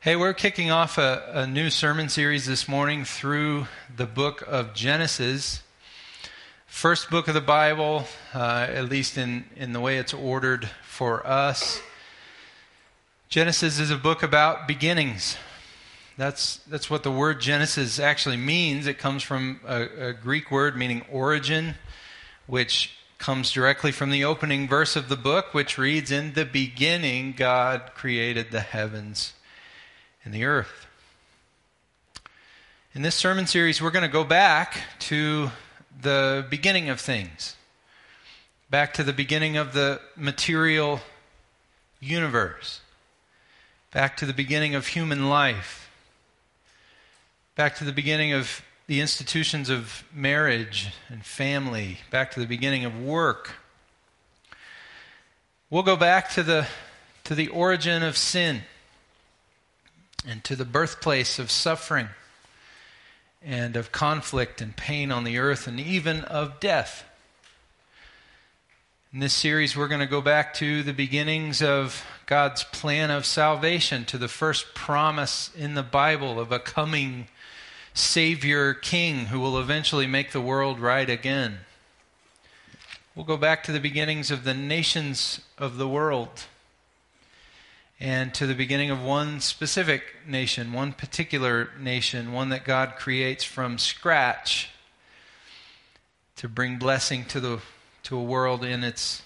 Hey, we're kicking off a, a, new sermon series this morning through the book of Genesis. First book of the Bible, uh, at least in, in the way it's ordered for us. Genesis is a book about beginnings. That's, that's what the word Genesis actually means. It comes from a, a Greek word meaning origin, which comes directly from the opening verse of the book, which reads In the beginning, God created the heavens and the earth. In this sermon series, we're going to go back to the beginning of things, back to the beginning of the material universe, back to the beginning of human life, back to the beginning of the institutions of marriage and family, back to the beginning of work. We'll go back to the, to the origin of sin and to the birthplace of suffering and of conflict and pain on the earth and even of death. In this series, we're going to go back to the beginnings of God's plan of salvation, to the first promise in the Bible of a coming Savior King who will eventually make the world right again. We'll go back to the beginnings of the nations of the world and to the beginning of one specific nation, one particular nation, one that God creates from scratch to bring blessing to the to a world in its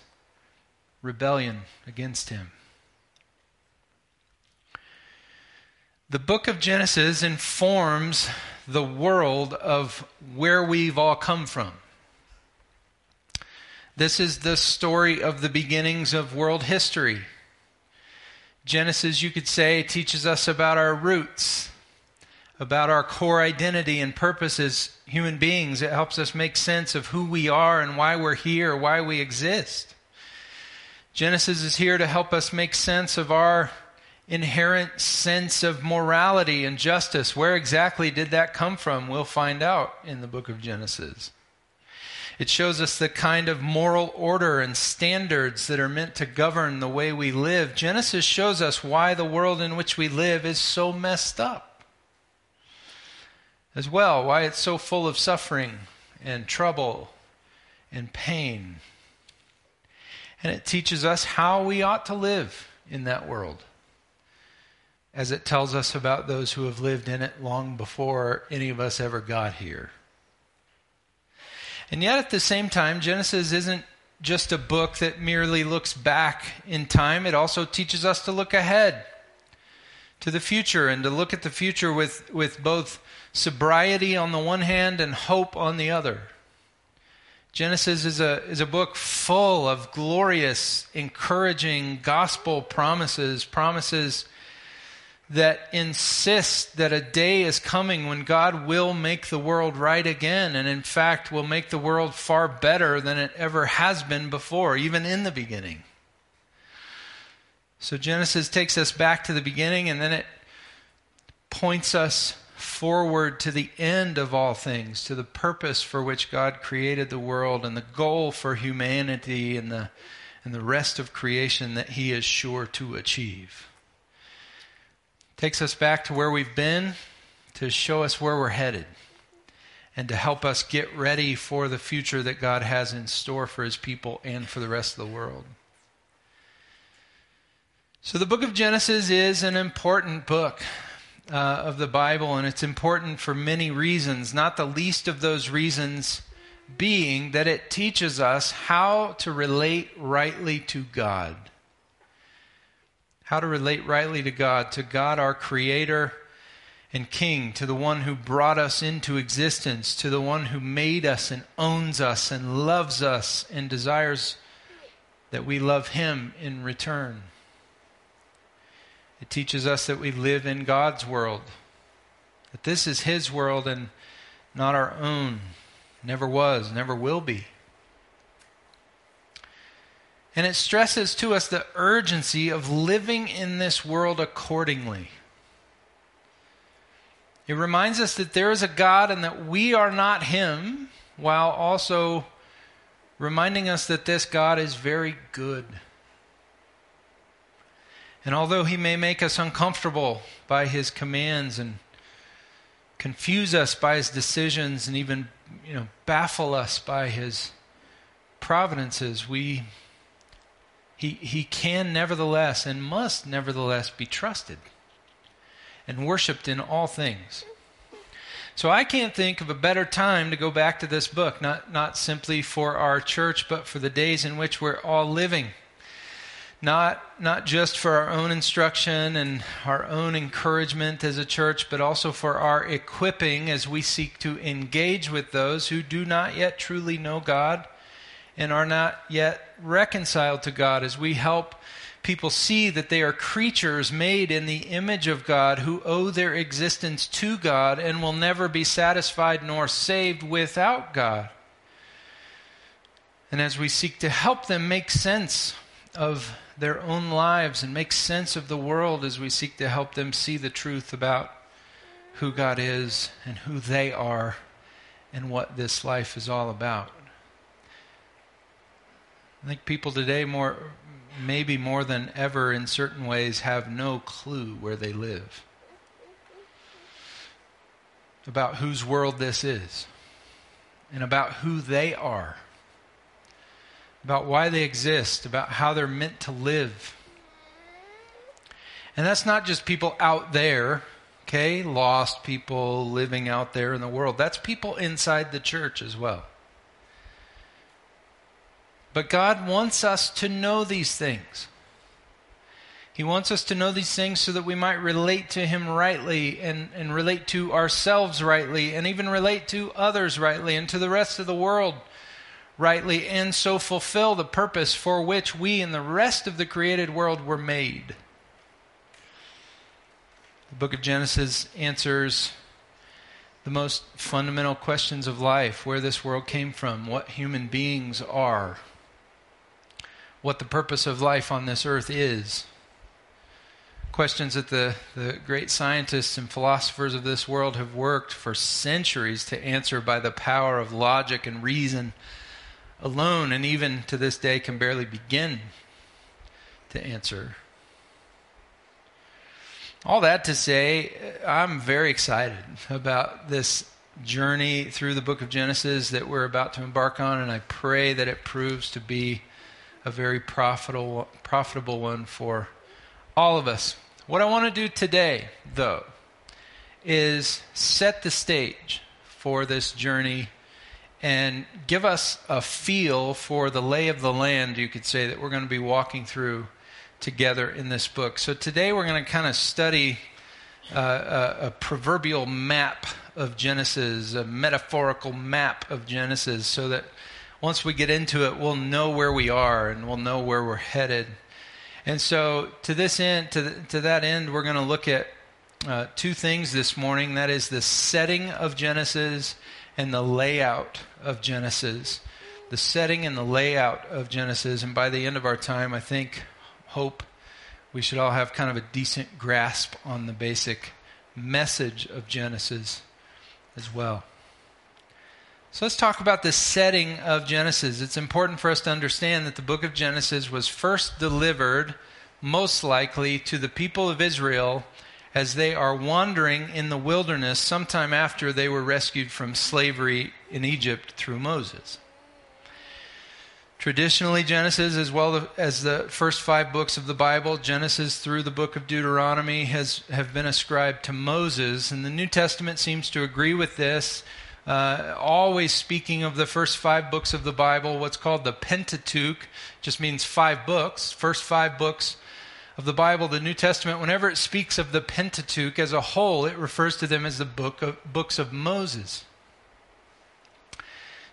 rebellion against him. The book of Genesis informs the world of where we've all come from. This is the story of the beginnings of world history. Genesis, you could say, teaches us about our roots, about our core identity and purpose as human beings. It helps us make sense of who we are and why we're here, why we exist. Genesis is here to help us make sense of our inherent sense of morality and justice. Where exactly did that come from? We'll find out in the book of Genesis. It shows us the kind of moral order and standards that are meant to govern the way we live. Genesis shows us why the world in which we live is so messed up. As well, why it's so full of suffering and trouble and pain. And it teaches us how we ought to live in that world, as it tells us about those who have lived in it long before any of us ever got here. And yet, at the same time, Genesis isn't just a book that merely looks back in time, it also teaches us to look ahead to the future and to look at the future with, with both sobriety on the one hand and hope on the other. Genesis is a, is a book full of glorious, encouraging gospel promises, promises that insist that a day is coming when God will make the world right again, and in fact will make the world far better than it ever has been before, even in the beginning. So Genesis takes us back to the beginning, and then it points us forward to the end of all things, to the purpose for which God created the world, and the goal for humanity and the, and the rest of creation that He is sure to achieve takes us back to where we've been to show us where we're headed and to help us get ready for the future that God has in store for his people and for the rest of the world. So, the book of Genesis is an important book uh, of the Bible, and it's important for many reasons, not the least of those reasons being that it teaches us how to relate rightly to God how to relate rightly to God, to God our Creator and King, to the one who brought us into existence, to the one who made us and owns us and loves us and desires that we love Him in return. It teaches us that we live in God's world, that this is His world and not our own, never was, never will be. And it stresses to us the urgency of living in this world accordingly. It reminds us that there is a God and that we are not Him, while also reminding us that this God is very good. And although he may make us uncomfortable by his commands and confuse us by his decisions and even you know baffle us by his providences, we he he can nevertheless and must nevertheless be trusted and worshiped in all things. So I can't think of a better time to go back to this book, not, not simply for our church, but for the days in which we're all living. Not, not just for our own instruction and our own encouragement as a church, but also for our equipping as we seek to engage with those who do not yet truly know God and are not yet reconciled to God, as we help people see that they are creatures made in the image of God who owe their existence to God and will never be satisfied nor saved without God. And as we seek to help them make sense of their own lives and make sense of the world, as we seek to help them see the truth about who God is and who they are and what this life is all about. I think people today more maybe more than ever in certain ways, have no clue where they live, about whose world this is, and about who they are, about why they exist, about how they're meant to live. And that's not just people out there, okay, lost people living out there in the world. That's people inside the church as well. But God wants us to know these things. He wants us to know these things so that we might relate to Him rightly and, and relate to ourselves rightly and even relate to others rightly and to the rest of the world rightly and so fulfill the purpose for which we and the rest of the created world were made. The book of Genesis answers the most fundamental questions of life where this world came from, what human beings are what the purpose of life on this earth is. Questions that the, the great scientists and philosophers of this world have worked for centuries to answer by the power of logic and reason alone, and even to this day can barely begin to answer. All that to say, I'm very excited about this journey through the book of Genesis that we're about to embark on, and I pray that it proves to be a very profitable, profitable one for all of us. What I want to do today, though, is set the stage for this journey and give us a feel for the lay of the land, you could say, that we're going to be walking through together in this book. So today we're going to kind of study uh, a, a proverbial map of Genesis, a metaphorical map of Genesis, so that once we get into it, we'll know where we are and we'll know where we're headed. And so, to this end, to, to that end, we're going to look at uh, two things this morning. That is the setting of Genesis and the layout of Genesis. The setting and the layout of Genesis. And by the end of our time, I think, hope, we should all have kind of a decent grasp on the basic message of Genesis as well. So let's talk about the setting of Genesis. It's important for us to understand that the book of Genesis was first delivered, most likely, to the people of Israel as they are wandering in the wilderness sometime after they were rescued from slavery in Egypt through Moses. Traditionally, Genesis, as well as the first five books of the Bible, Genesis through the book of Deuteronomy, has have been ascribed to Moses, and the New Testament seems to agree with this uh, always speaking of the first five books of the Bible, what's called the Pentateuch, just means five books, first five books of the Bible, the New Testament, whenever it speaks of the Pentateuch as a whole, it refers to them as the book of, books of Moses.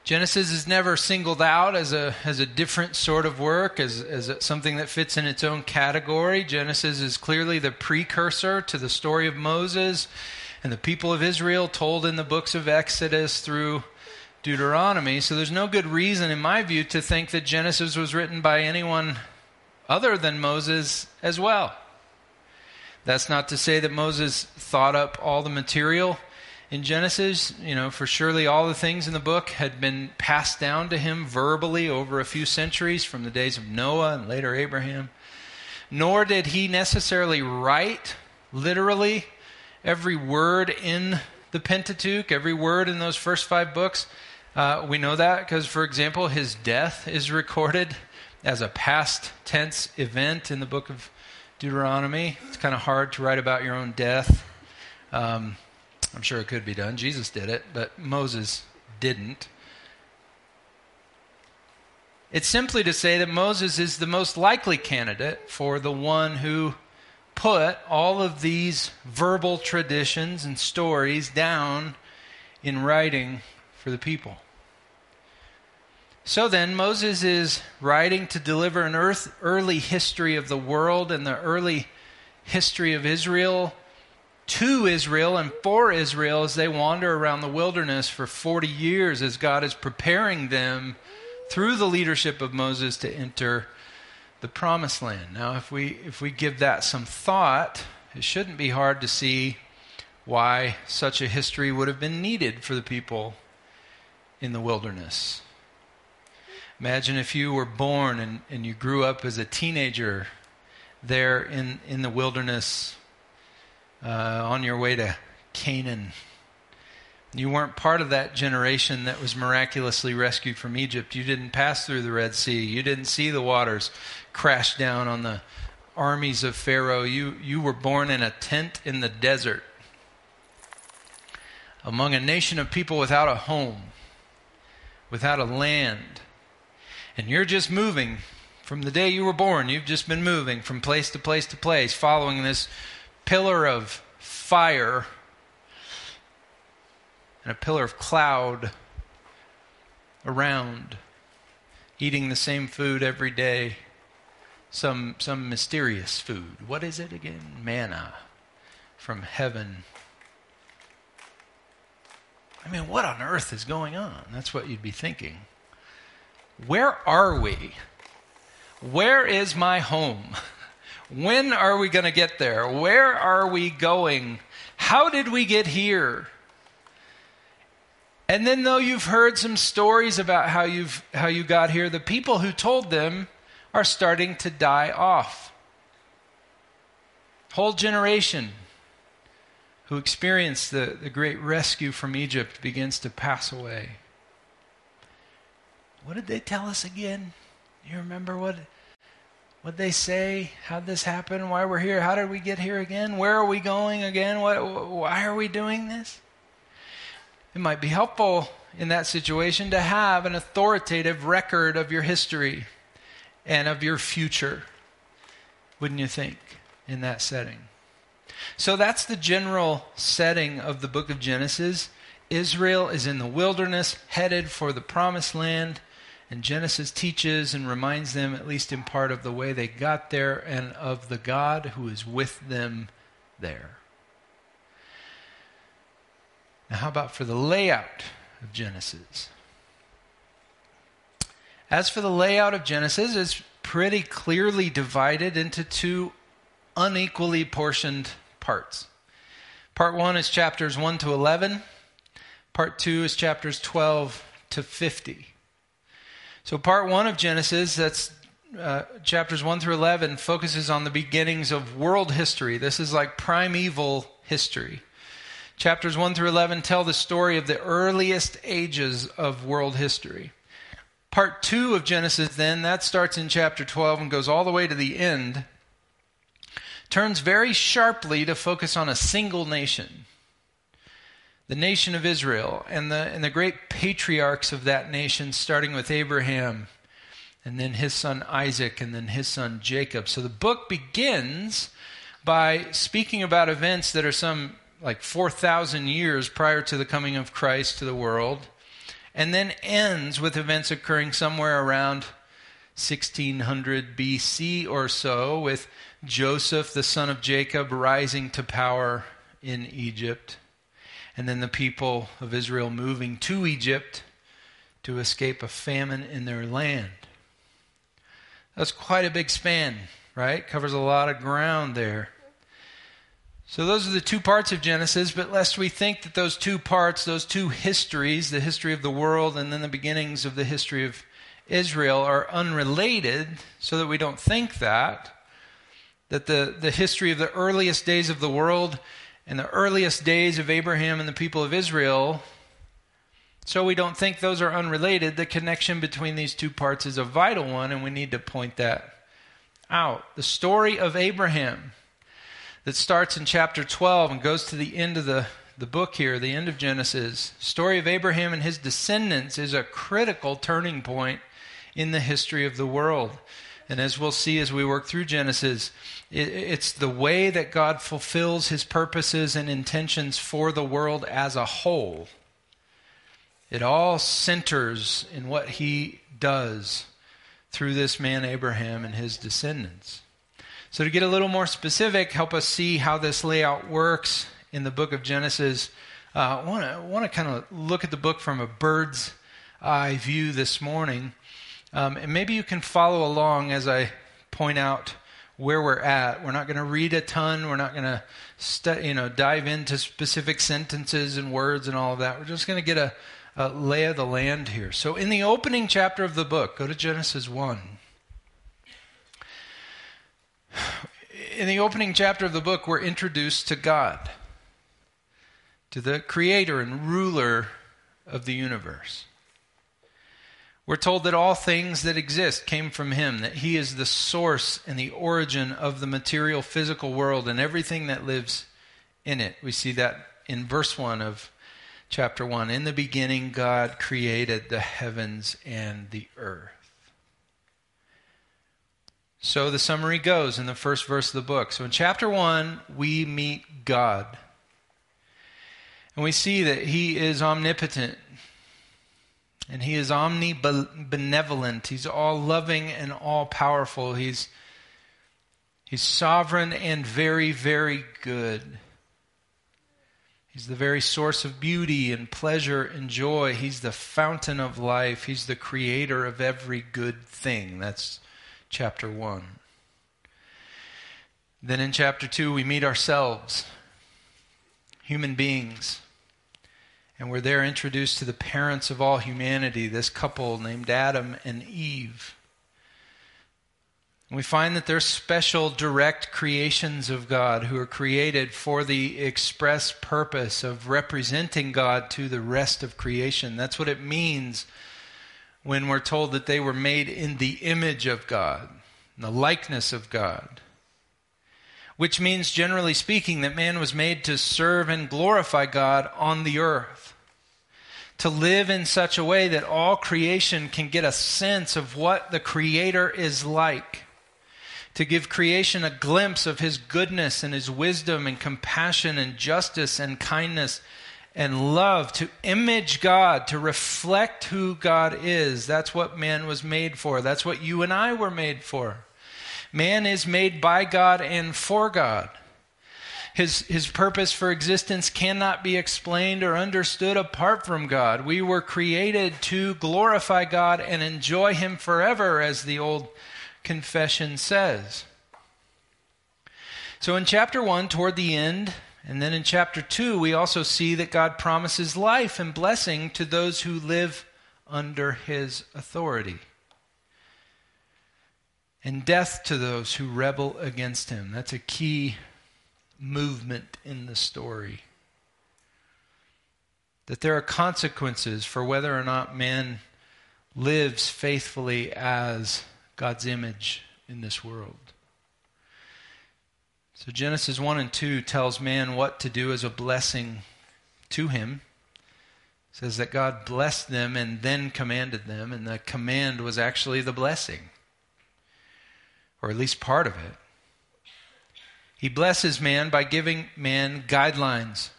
Genesis is never singled out as a, as a different sort of work, as, as something that fits in its own category. Genesis is clearly the precursor to the story of Moses and the people of Israel told in the books of Exodus through Deuteronomy. So there's no good reason, in my view, to think that Genesis was written by anyone other than Moses as well. That's not to say that Moses thought up all the material in Genesis. You know, for surely all the things in the book had been passed down to him verbally over a few centuries from the days of Noah and later Abraham. nor did he necessarily write literally every word in the Pentateuch, every word in those first five books. Uh, we know that because, for example, his death is recorded as a past tense event in the book of Deuteronomy. It's kind of hard to write about your own death. Um, I'm sure it could be done. Jesus did it, but Moses didn't. It's simply to say that Moses is the most likely candidate for the one who put all of these verbal traditions and stories down in writing for the people. So then, Moses is writing to deliver an earth, early history of the world and the early history of Israel to Israel and for Israel as they wander around the wilderness for 40 years as God is preparing them through the leadership of Moses to enter the promised land. Now, if we if we give that some thought, it shouldn't be hard to see why such a history would have been needed for the people in the wilderness. Imagine if you were born and, and you grew up as a teenager there in, in the wilderness uh, on your way to Canaan. You weren't part of that generation that was miraculously rescued from Egypt. You didn't pass through the Red Sea. You didn't see the waters crash down on the armies of Pharaoh. You, you were born in a tent in the desert among a nation of people without a home, without a land. And you're just moving from the day you were born. You've just been moving from place to place to place, following this pillar of fire and a pillar of cloud around, eating the same food every day, some, some mysterious food. What is it again? Manna from heaven. I mean, what on earth is going on? That's what you'd be thinking. Where are we? Where is my home? When are we going to get there? Where are we going? How did we get here? And then though you've heard some stories about how you've how you got here, the people who told them are starting to die off. Whole generation who experienced the, the great rescue from Egypt begins to pass away. What did they tell us again? You remember what what they say? How'd this happen? Why we're here? How did we get here again? Where are we going again? What, why are we doing this? It might be helpful in that situation to have an authoritative record of your history and of your future, wouldn't you think, in that setting? So that's the general setting of the book of Genesis. Israel is in the wilderness, headed for the promised land. And Genesis teaches and reminds them, at least in part, of the way they got there and of the God who is with them there. Now, how about for the layout of Genesis? As for the layout of Genesis, it's pretty clearly divided into two unequally portioned parts. Part 1 is chapters 1 to 11, part 2 is chapters 12 to 50. So, part one of Genesis, that's uh, chapters 1 through 11, focuses on the beginnings of world history. This is like primeval history. Chapters 1 through 11 tell the story of the earliest ages of world history. Part 2 of Genesis, then, that starts in chapter 12 and goes all the way to the end, turns very sharply to focus on a single nation the nation of Israel and the, and the great patriarchs of that nation, starting with Abraham and then his son Isaac and then his son Jacob. So the book begins by speaking about events that are some like 4,000 years prior to the coming of Christ to the world, and then ends with events occurring somewhere around 1600 BC or so, with Joseph, the son of Jacob, rising to power in Egypt and then the people of Israel moving to Egypt to escape a famine in their land. That's quite a big span, right? Covers a lot of ground there. So, those are the two parts of Genesis, but lest we think that those two parts, those two histories, the history of the world and then the beginnings of the history of Israel, are unrelated, so that we don't think that, that the, the history of the earliest days of the world and the earliest days of Abraham and the people of Israel, so we don't think those are unrelated, the connection between these two parts is a vital one, and we need to point that out. The story of Abraham that starts in chapter 12 and goes to the end of the, the book here, the end of Genesis, story of Abraham and his descendants is a critical turning point in the history of the world. And as we'll see as we work through Genesis, it, it's the way that God fulfills his purposes and intentions for the world as a whole. It all centers in what he does through this man Abraham and his descendants. So, to get a little more specific, help us see how this layout works in the book of Genesis. Uh, I want to want to kind of look at the book from a bird's eye view this morning, um, and maybe you can follow along as I point out where we're at. We're not going to read a ton. We're not going to you know dive into specific sentences and words and all of that. We're just going to get a uh, lay of the land here. So, in the opening chapter of the book, go to Genesis 1. In the opening chapter of the book, we're introduced to God, to the creator and ruler of the universe. We're told that all things that exist came from him, that he is the source and the origin of the material physical world and everything that lives in it. We see that in verse 1 of chapter 1. In the beginning, God created the heavens and the earth. So the summary goes in the first verse of the book. So in chapter 1, we meet God. And we see that He is omnipotent. And He is omnibenevolent. He's all loving and all powerful. He's, he's sovereign and very, very good. He's the very source of beauty and pleasure and joy. He's the fountain of life. He's the creator of every good thing. That's chapter 1. Then in chapter 2, we meet ourselves, human beings. And we're there introduced to the parents of all humanity, this couple named Adam and Eve. We find that they're special, direct creations of God who are created for the express purpose of representing God to the rest of creation. That's what it means when we're told that they were made in the image of God, the likeness of God. Which means, generally speaking, that man was made to serve and glorify God on the earth. To live in such a way that all creation can get a sense of what the Creator is like to give creation a glimpse of his goodness and his wisdom and compassion and justice and kindness and love, to image God, to reflect who God is. That's what man was made for. That's what you and I were made for. Man is made by God and for God. His, his purpose for existence cannot be explained or understood apart from God. We were created to glorify God and enjoy Him forever, as the old confession says. So in chapter 1, toward the end, and then in chapter 2, we also see that God promises life and blessing to those who live under his authority, and death to those who rebel against him. That's a key movement in the story. That there are consequences for whether or not man lives faithfully as God's image in this world. So Genesis 1 and 2 tells man what to do as a blessing to him. It says that God blessed them and then commanded them, and the command was actually the blessing, or at least part of it. He blesses man by giving man guidelines,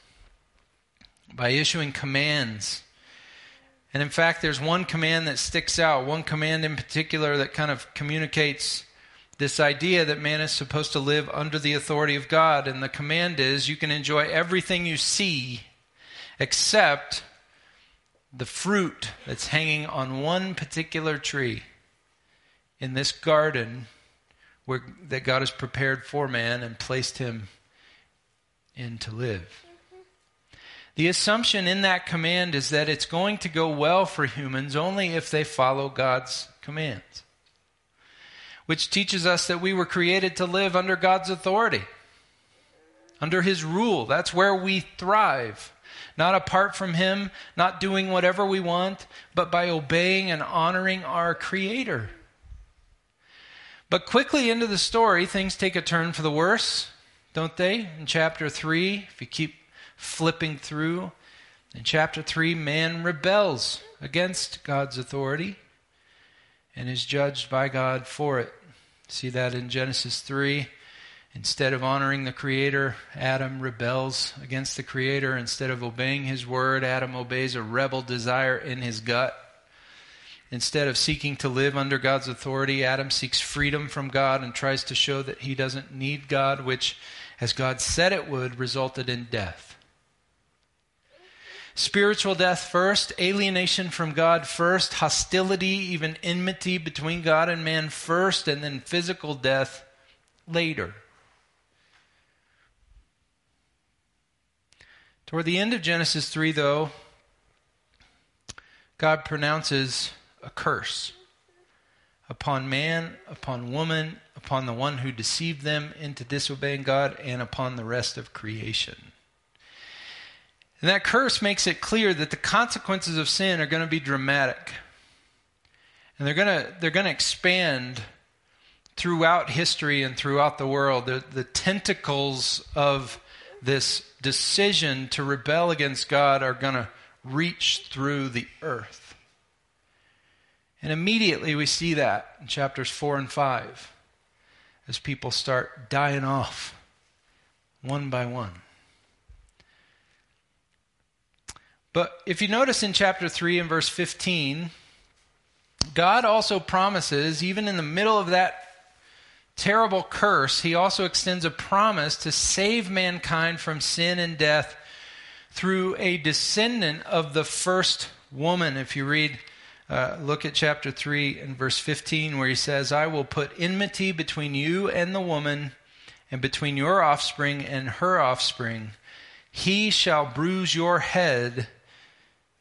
by issuing commands and in fact, there's one command that sticks out, one command in particular that kind of communicates this idea that man is supposed to live under the authority of God. And the command is you can enjoy everything you see except the fruit that's hanging on one particular tree in this garden where, that God has prepared for man and placed him in to live. The assumption in that command is that it's going to go well for humans only if they follow God's commands. Which teaches us that we were created to live under God's authority, under His rule. That's where we thrive. Not apart from Him, not doing whatever we want, but by obeying and honoring our Creator. But quickly into the story, things take a turn for the worse, don't they? In chapter 3, if you keep flipping through, in chapter 3, man rebels against God's authority and is judged by God for it. See that in Genesis 3. Instead of honoring the Creator, Adam rebels against the Creator. Instead of obeying his word, Adam obeys a rebel desire in his gut. Instead of seeking to live under God's authority, Adam seeks freedom from God and tries to show that he doesn't need God, which, as God said it would, resulted in death. Spiritual death first, alienation from God first, hostility, even enmity between God and man first, and then physical death later. Toward the end of Genesis 3, though, God pronounces a curse upon man, upon woman, upon the one who deceived them into disobeying God, and upon the rest of creation. And that curse makes it clear that the consequences of sin are going to be dramatic. And they're going to, they're going to expand throughout history and throughout the world. The, the tentacles of this decision to rebel against God are going to reach through the earth. And immediately we see that in chapters 4 and 5 as people start dying off one by one. But if you notice in chapter 3 and verse 15, God also promises, even in the middle of that terrible curse, he also extends a promise to save mankind from sin and death through a descendant of the first woman. If you read, uh, look at chapter 3 and verse 15, where he says, I will put enmity between you and the woman, and between your offspring and her offspring. He shall bruise your head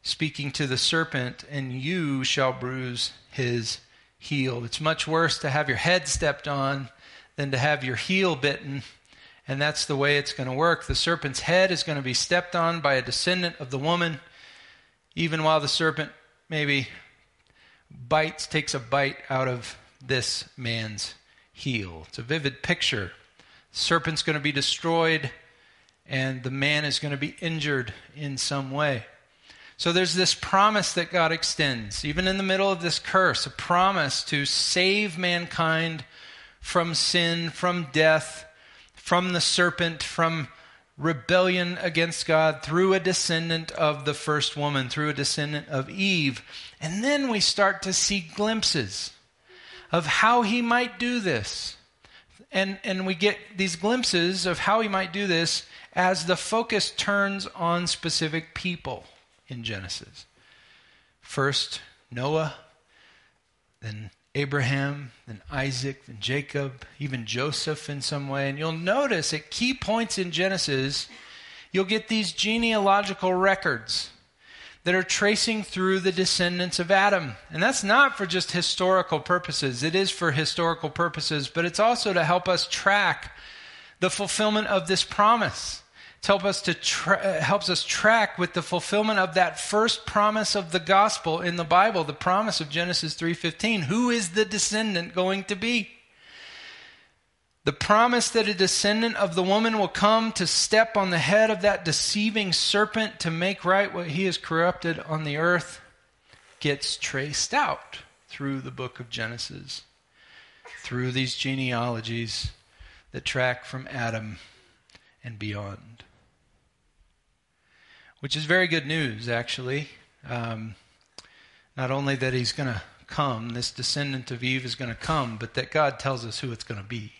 speaking to the serpent, and you shall bruise his heel. It's much worse to have your head stepped on than to have your heel bitten. And that's the way it's going to work. The serpent's head is going to be stepped on by a descendant of the woman, even while the serpent maybe bites, takes a bite out of this man's heel. It's a vivid picture. Serpent's going to be destroyed, and the man is going to be injured in some way. So there's this promise that God extends, even in the middle of this curse, a promise to save mankind from sin, from death, from the serpent, from rebellion against God through a descendant of the first woman, through a descendant of Eve. And then we start to see glimpses of how he might do this. And, and we get these glimpses of how he might do this as the focus turns on specific people in Genesis. First, Noah, then Abraham, then Isaac, then Jacob, even Joseph in some way. And you'll notice at key points in Genesis, you'll get these genealogical records that are tracing through the descendants of Adam. And that's not for just historical purposes, it is for historical purposes, but it's also to help us track the fulfillment of this promise help us to tra- helps us track with the fulfillment of that first promise of the gospel in the Bible, the promise of Genesis 3:15. Who is the descendant going to be? The promise that a descendant of the woman will come to step on the head of that deceiving serpent to make right what he has corrupted on the earth gets traced out through the book of Genesis, through these genealogies that track from Adam and beyond which is very good news, actually. Um, not only that he's going to come, this descendant of Eve is going to come, but that God tells us who it's going to be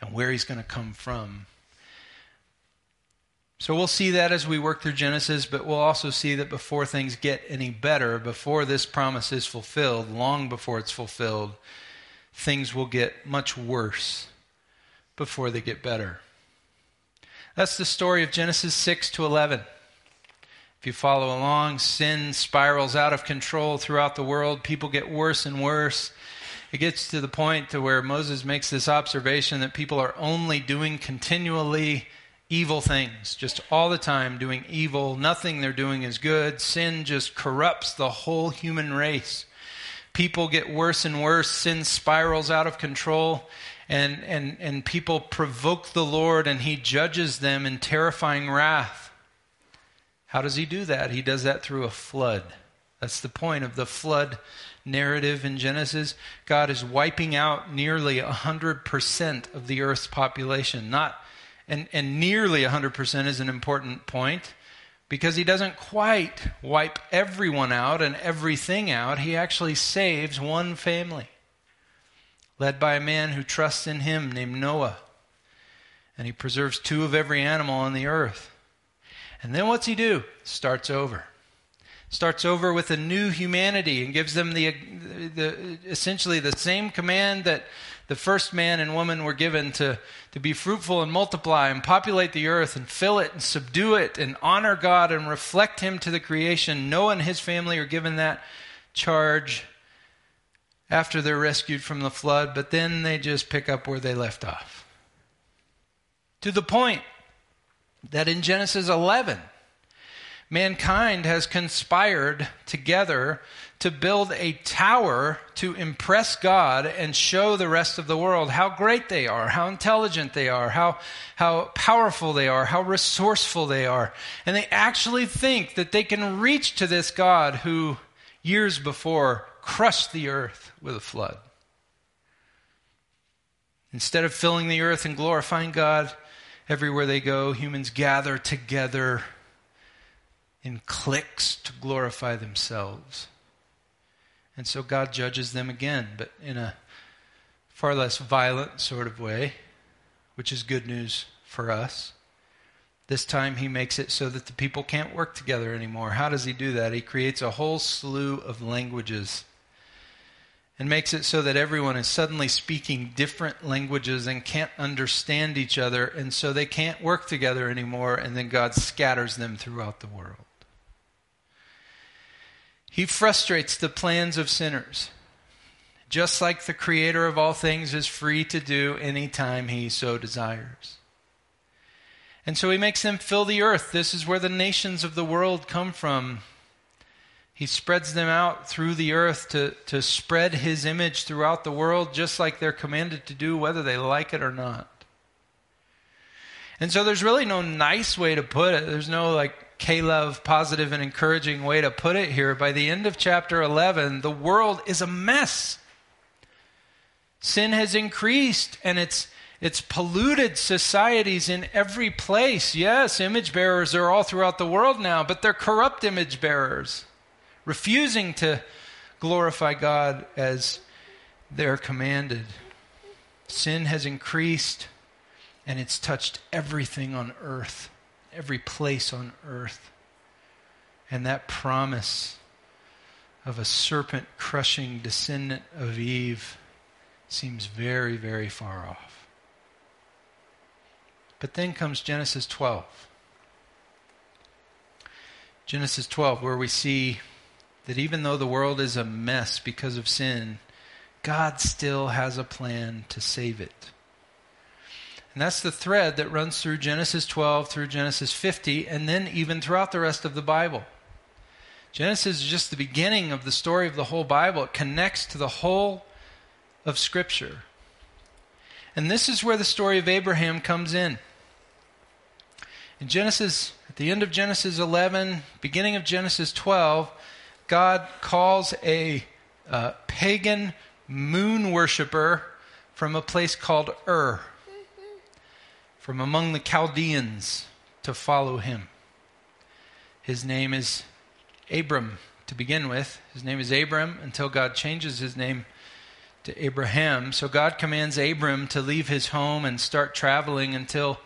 and where he's going to come from. So we'll see that as we work through Genesis, but we'll also see that before things get any better, before this promise is fulfilled, long before it's fulfilled, things will get much worse before they get better. That's the story of Genesis 6 to 11. If you follow along, sin spirals out of control throughout the world. People get worse and worse. it gets to the point to where Moses makes this observation that people are only doing continually evil things, just all the time doing evil. Nothing they're doing is good. Sin just corrupts the whole human race. People get worse and worse. Sin spirals out of control. And, and, and people provoke the Lord, and He judges them in terrifying wrath. How does He do that? He does that through a flood. That's the point of the flood narrative in Genesis. God is wiping out nearly 100% of the earth's population. Not and, and nearly 100% is an important point because he doesn't quite wipe everyone out and everything out. He actually saves one family, led by a man who trusts in him named Noah. And he preserves two of every animal on the earth. And then what's he do? Starts over. Starts over with a new humanity and gives them the, the essentially the same command that the first man and woman were given to, to be fruitful and multiply and populate the earth and fill it and subdue it and honor God and reflect Him to the creation. Noah and his family are given that charge after they're rescued from the flood, but then they just pick up where they left off. To the point that in Genesis 11, mankind has conspired together to build a tower to impress God and show the rest of the world how great they are, how intelligent they are, how, how powerful they are, how resourceful they are. And they actually think that they can reach to this God who years before crushed the earth with a flood. Instead of filling the earth and glorifying God everywhere they go, humans gather together in cliques to glorify themselves. And so God judges them again, but in a far less violent sort of way, which is good news for us. This time he makes it so that the people can't work together anymore. How does he do that? He creates a whole slew of languages and makes it so that everyone is suddenly speaking different languages and can't understand each other, and so they can't work together anymore, and then God scatters them throughout the world. He frustrates the plans of sinners, just like the creator of all things is free to do anytime he so desires. And so he makes them fill the earth. This is where the nations of the world come from. He spreads them out through the earth to, to spread his image throughout the world, just like they're commanded to do, whether they like it or not. And so there's really no nice way to put it. There's no like K-Love positive and encouraging way to put it here. By the end of chapter 11, the world is a mess. Sin has increased and it's it's polluted societies in every place. Yes, image bearers are all throughout the world now, but they're corrupt image bearers, refusing to glorify God as they're commanded. Sin has increased and it's touched everything on earth every place on earth. And that promise of a serpent crushing descendant of Eve seems very, very far off. But then comes Genesis 12. Genesis 12, where we see that even though the world is a mess because of sin, God still has a plan to save it. And that's the thread that runs through Genesis 12 through Genesis 50, and then even throughout the rest of the Bible. Genesis is just the beginning of the story of the whole Bible. It connects to the whole of Scripture. And this is where the story of Abraham comes in. In Genesis, at the end of Genesis 11, beginning of Genesis 12, God calls a uh, pagan moon worshiper from a place called Ur from among the Chaldeans to follow him. His name is Abram to begin with. His name is Abram until God changes his name to Abraham. So God commands Abram to leave his home and start traveling until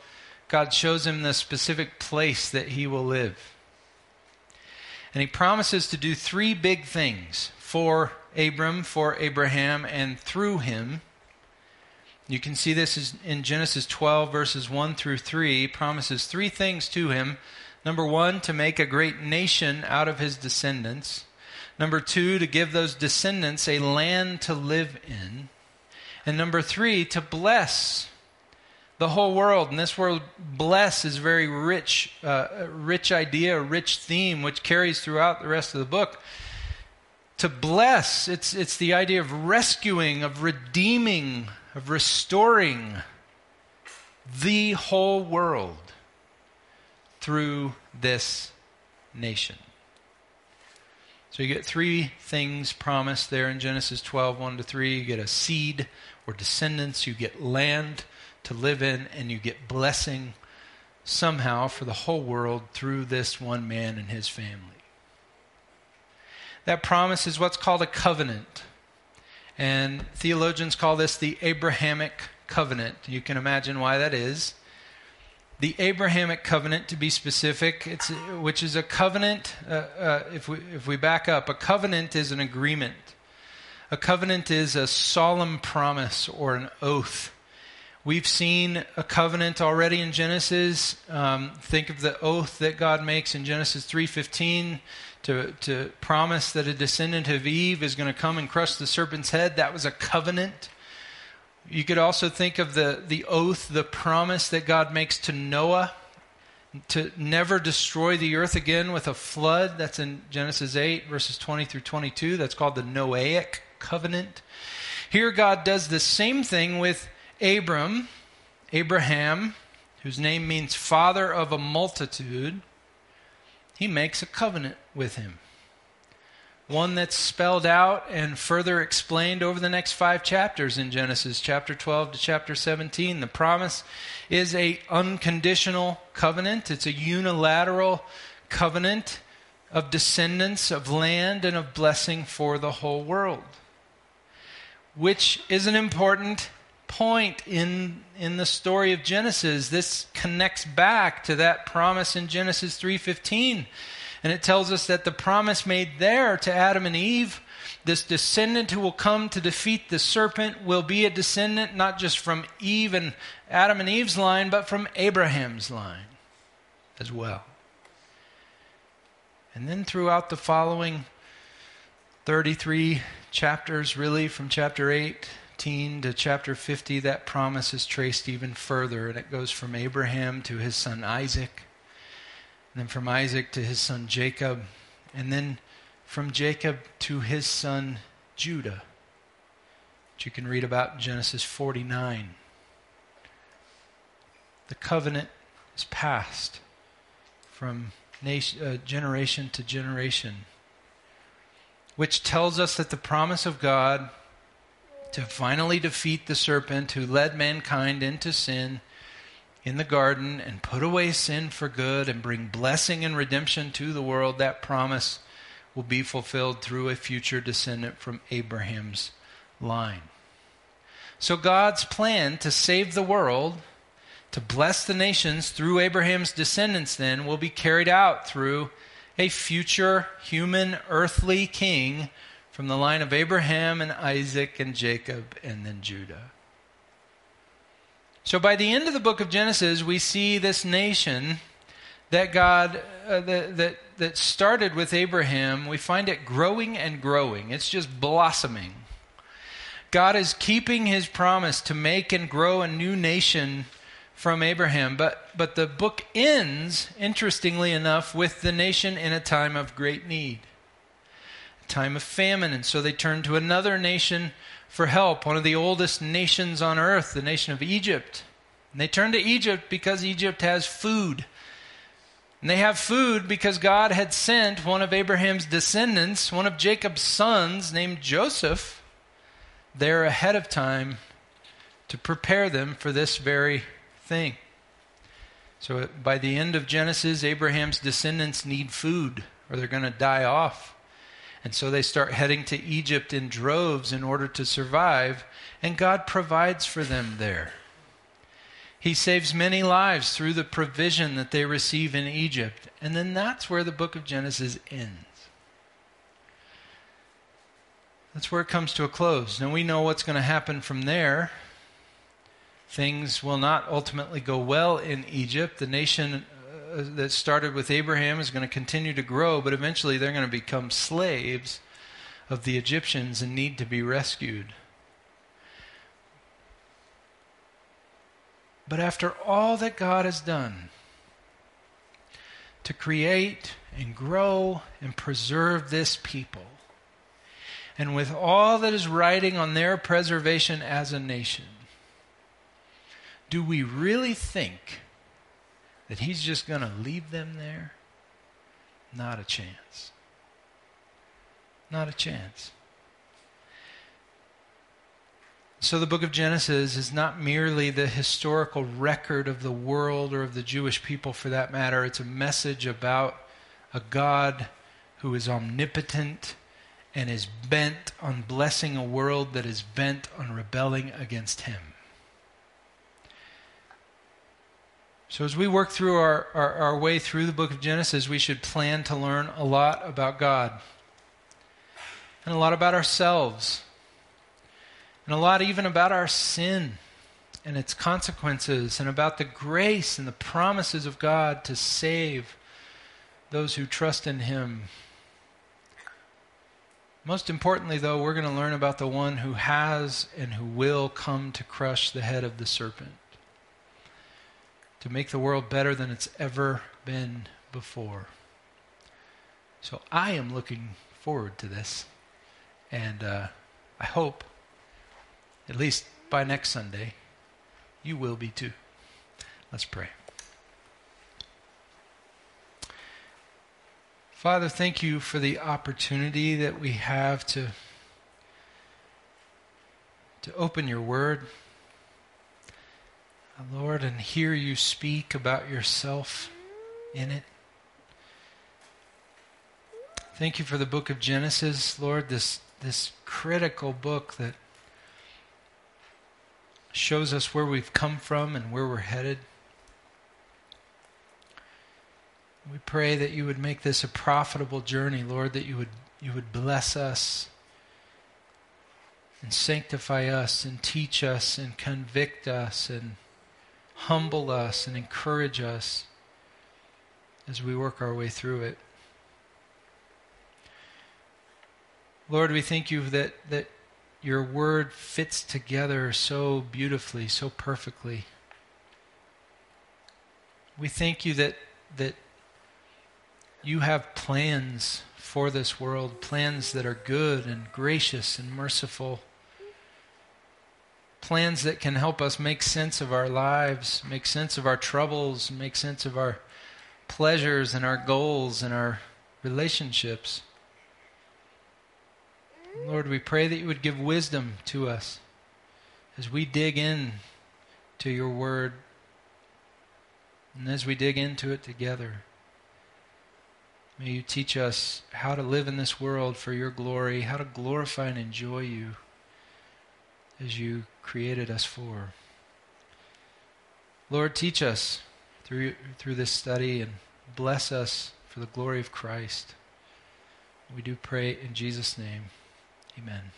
God shows him the specific place that he will live. And he promises to do three big things for Abram, for Abraham, and through him. You can see this is in Genesis 12, verses 1 through 3. He promises three things to him. Number one, to make a great nation out of his descendants. Number two, to give those descendants a land to live in. And number three, to bless the whole world. And this word bless is a very rich, uh, rich idea, a rich theme, which carries throughout the rest of the book. To bless, it's, it's the idea of rescuing, of redeeming, of restoring the whole world through this nation. So you get three things promised there in Genesis 12, 1 to 3. You get a seed or descendants, you get land to live in, and you get blessing somehow for the whole world through this one man and his family. That promise is what's called a covenant. And theologians call this the Abrahamic covenant. You can imagine why that is. The Abrahamic covenant, to be specific, it's, which is a covenant, uh, uh, if, we, if we back up, a covenant is an agreement. A covenant is a solemn promise or an oath. We've seen a covenant already in Genesis. Um, think of the oath that God makes in Genesis 3:15 to, to promise that a descendant of Eve is going to come and crush the serpent's head. That was a covenant. You could also think of the, the oath, the promise that God makes to Noah to never destroy the earth again with a flood. That's in Genesis 8, verses 20 through 22. That's called the Noahic covenant. Here, God does the same thing with Abram, Abraham, whose name means father of a multitude. He makes a covenant with him one that's spelled out and further explained over the next five chapters in Genesis, chapter 12 to chapter 17. The promise is a unconditional covenant. It's a unilateral covenant of descendants, of land, and of blessing for the whole world, which is an important point in, in the story of Genesis. This connects back to that promise in Genesis 3:15 and it tells us that the promise made there to Adam and Eve, this descendant who will come to defeat the serpent, will be a descendant not just from Eve and Adam and Eve's line, but from Abraham's line as well. And then throughout the following 33 chapters, really from chapter 18 to chapter 50, that promise is traced even further. And it goes from Abraham to his son Isaac and then from Isaac to his son Jacob, and then from Jacob to his son Judah, which you can read about in Genesis 49. The covenant is passed from nation, uh, generation to generation, which tells us that the promise of God to finally defeat the serpent who led mankind into sin in the garden and put away sin for good and bring blessing and redemption to the world, that promise will be fulfilled through a future descendant from Abraham's line. So, God's plan to save the world, to bless the nations through Abraham's descendants, then, will be carried out through a future human earthly king from the line of Abraham and Isaac and Jacob and then Judah. So by the end of the book of Genesis, we see this nation that God uh, that, that that started with Abraham. We find it growing and growing. It's just blossoming. God is keeping His promise to make and grow a new nation from Abraham. But but the book ends, interestingly enough, with the nation in a time of great need, time of famine, and so they turn to another nation for help, one of the oldest nations on earth, the nation of Egypt. And they turn to Egypt because Egypt has food. And they have food because God had sent one of Abraham's descendants, one of Jacob's sons, named Joseph, there ahead of time to prepare them for this very thing. So by the end of Genesis, Abraham's descendants need food or they're going to die off. And so they start heading to Egypt in droves in order to survive, and God provides for them there. He saves many lives through the provision that they receive in Egypt. And then that's where the book of Genesis ends. That's where it comes to a close. Now we know what's going to happen from there. Things will not ultimately go well in Egypt. The nation Uh, that started with Abraham is going to continue to grow, but eventually they're going to become slaves of the Egyptians and need to be rescued. But after all that God has done to create and grow and preserve this people, and with all that is riding on their preservation as a nation, do we really think that He's just going to leave them there? Not a chance. Not a chance. So, the book of Genesis is not merely the historical record of the world or of the Jewish people for that matter. It's a message about a God who is omnipotent and is bent on blessing a world that is bent on rebelling against Him. So, as we work through our, our, our, way through the book of Genesis, we should plan to learn a lot about God and a lot about ourselves and a lot even about our sin and its consequences, and about the grace and the promises of God to save those who trust in Him. Most importantly, though, we're going to learn about the one who has and who will come to crush the head of the serpent, to make the world better than it's ever been before. So I am looking forward to this, and uh, I hope at least by next Sunday, you will be too. Let's pray. Father, thank you for the opportunity that we have to, to open your word, Lord, and hear you speak about yourself in it. Thank you for the book of Genesis, Lord, this, this critical book that shows us where we've come from and where we're headed. We pray that you would make this a profitable journey, Lord, that you would, you would bless us and sanctify us and teach us and convict us and humble us and encourage us as we work our way through it. Lord, we thank you that, that your word fits together so beautifully, so perfectly. We thank you that that you have plans for this world, plans that are good and gracious and merciful. Plans that can help us make sense of our lives, make sense of our troubles, make sense of our pleasures and our goals and our relationships. Lord, we pray that you would give wisdom to us as we dig in to your word and as we dig into it together. May you teach us how to live in this world for your glory, how to glorify and enjoy you as you created us for. Lord, teach us through, through this study and bless us for the glory of Christ. We do pray in Jesus' name. Amen.